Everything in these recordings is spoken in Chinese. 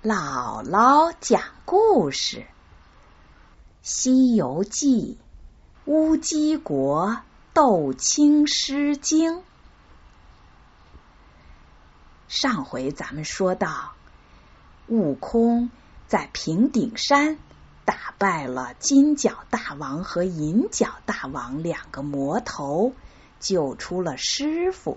姥姥讲故事，《西游记》乌鸡国斗青狮精。上回咱们说到，悟空在平顶山打败了金角大王和银角大王两个魔头，救出了师傅。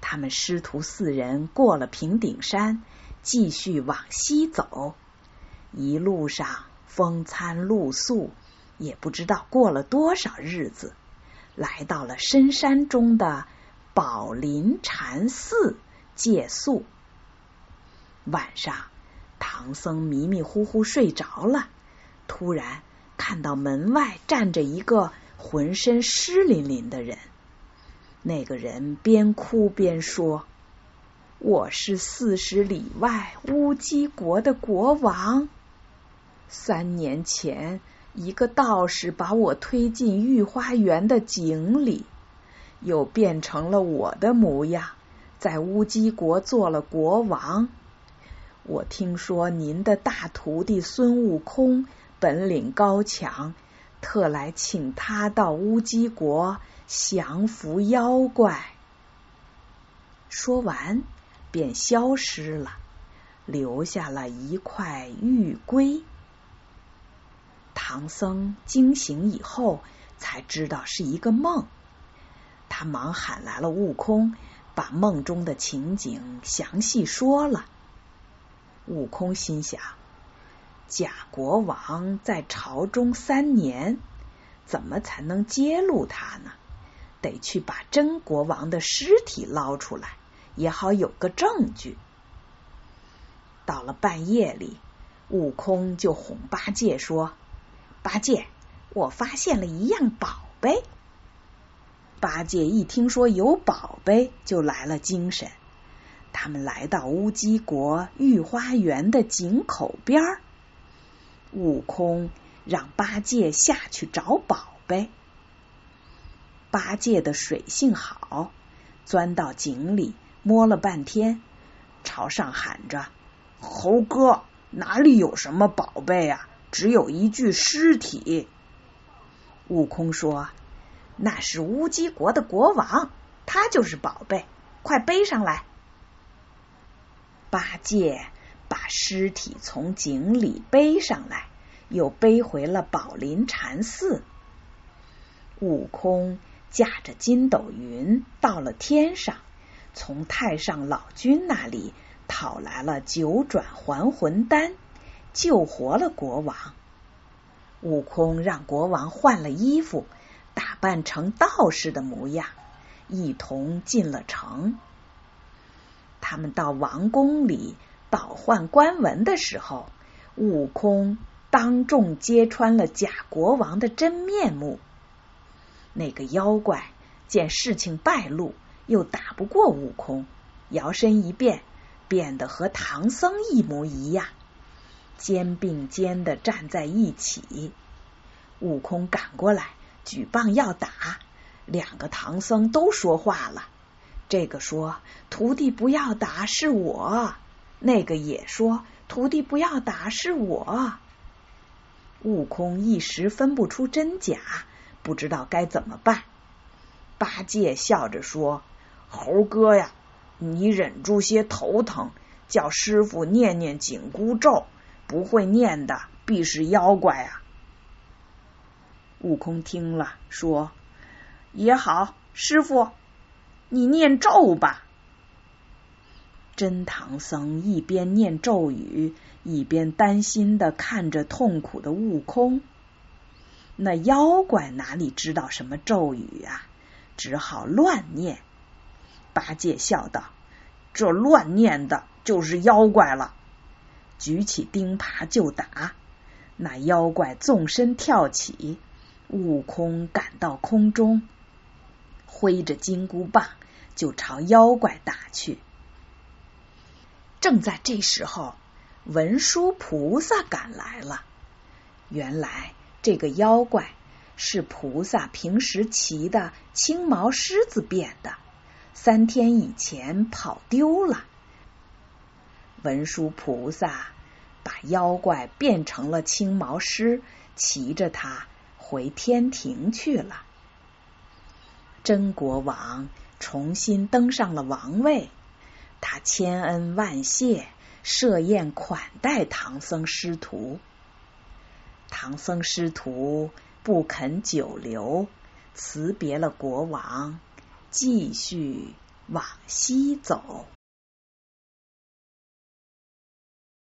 他们师徒四人过了平顶山。继续往西走，一路上风餐露宿，也不知道过了多少日子，来到了深山中的宝林禅寺借宿。晚上，唐僧迷迷糊糊睡着了，突然看到门外站着一个浑身湿淋淋的人，那个人边哭边说。我是四十里外乌鸡国的国王。三年前，一个道士把我推进御花园的井里，又变成了我的模样，在乌鸡国做了国王。我听说您的大徒弟孙悟空本领高强，特来请他到乌鸡国降服妖怪。说完。便消失了，留下了一块玉龟。唐僧惊醒以后，才知道是一个梦。他忙喊来了悟空，把梦中的情景详细说了。悟空心想：假国王在朝中三年，怎么才能揭露他呢？得去把真国王的尸体捞出来。也好有个证据。到了半夜里，悟空就哄八戒说：“八戒，我发现了一样宝贝。”八戒一听说有宝贝，就来了精神。他们来到乌鸡国御花园的井口边儿，悟空让八戒下去找宝贝。八戒的水性好，钻到井里。摸了半天，朝上喊着：“猴哥，哪里有什么宝贝啊？只有一具尸体。”悟空说：“那是乌鸡国的国王，他就是宝贝，快背上来。”八戒把尸体从井里背上来，又背回了宝林禅寺。悟空驾着筋斗云到了天上。从太上老君那里讨来了九转还魂丹，救活了国王。悟空让国王换了衣服，打扮成道士的模样，一同进了城。他们到王宫里倒换官文的时候，悟空当众揭穿了假国王的真面目。那个妖怪见事情败露。又打不过悟空，摇身一变，变得和唐僧一模一样，肩并肩的站在一起。悟空赶过来，举棒要打，两个唐僧都说话了。这个说：“徒弟不要打，是我。”那个也说：“徒弟不要打，是我。”悟空一时分不出真假，不知道该怎么办。八戒笑着说。猴哥呀，你忍住些头疼，叫师傅念念紧箍咒，不会念的必是妖怪啊！悟空听了说：“也好，师傅，你念咒吧。”真唐僧一边念咒语，一边担心的看着痛苦的悟空。那妖怪哪里知道什么咒语啊？只好乱念。八戒笑道：“这乱念的就是妖怪了。”举起钉耙就打，那妖怪纵身跳起，悟空赶到空中，挥着金箍棒就朝妖怪打去。正在这时候，文殊菩萨赶来了。原来这个妖怪是菩萨平时骑的青毛狮子变的。三天以前跑丢了，文殊菩萨把妖怪变成了青毛狮，骑着它回天庭去了。真国王重新登上了王位，他千恩万谢，设宴款待唐僧师徒。唐僧师徒不肯久留，辞别了国王，继续往西走。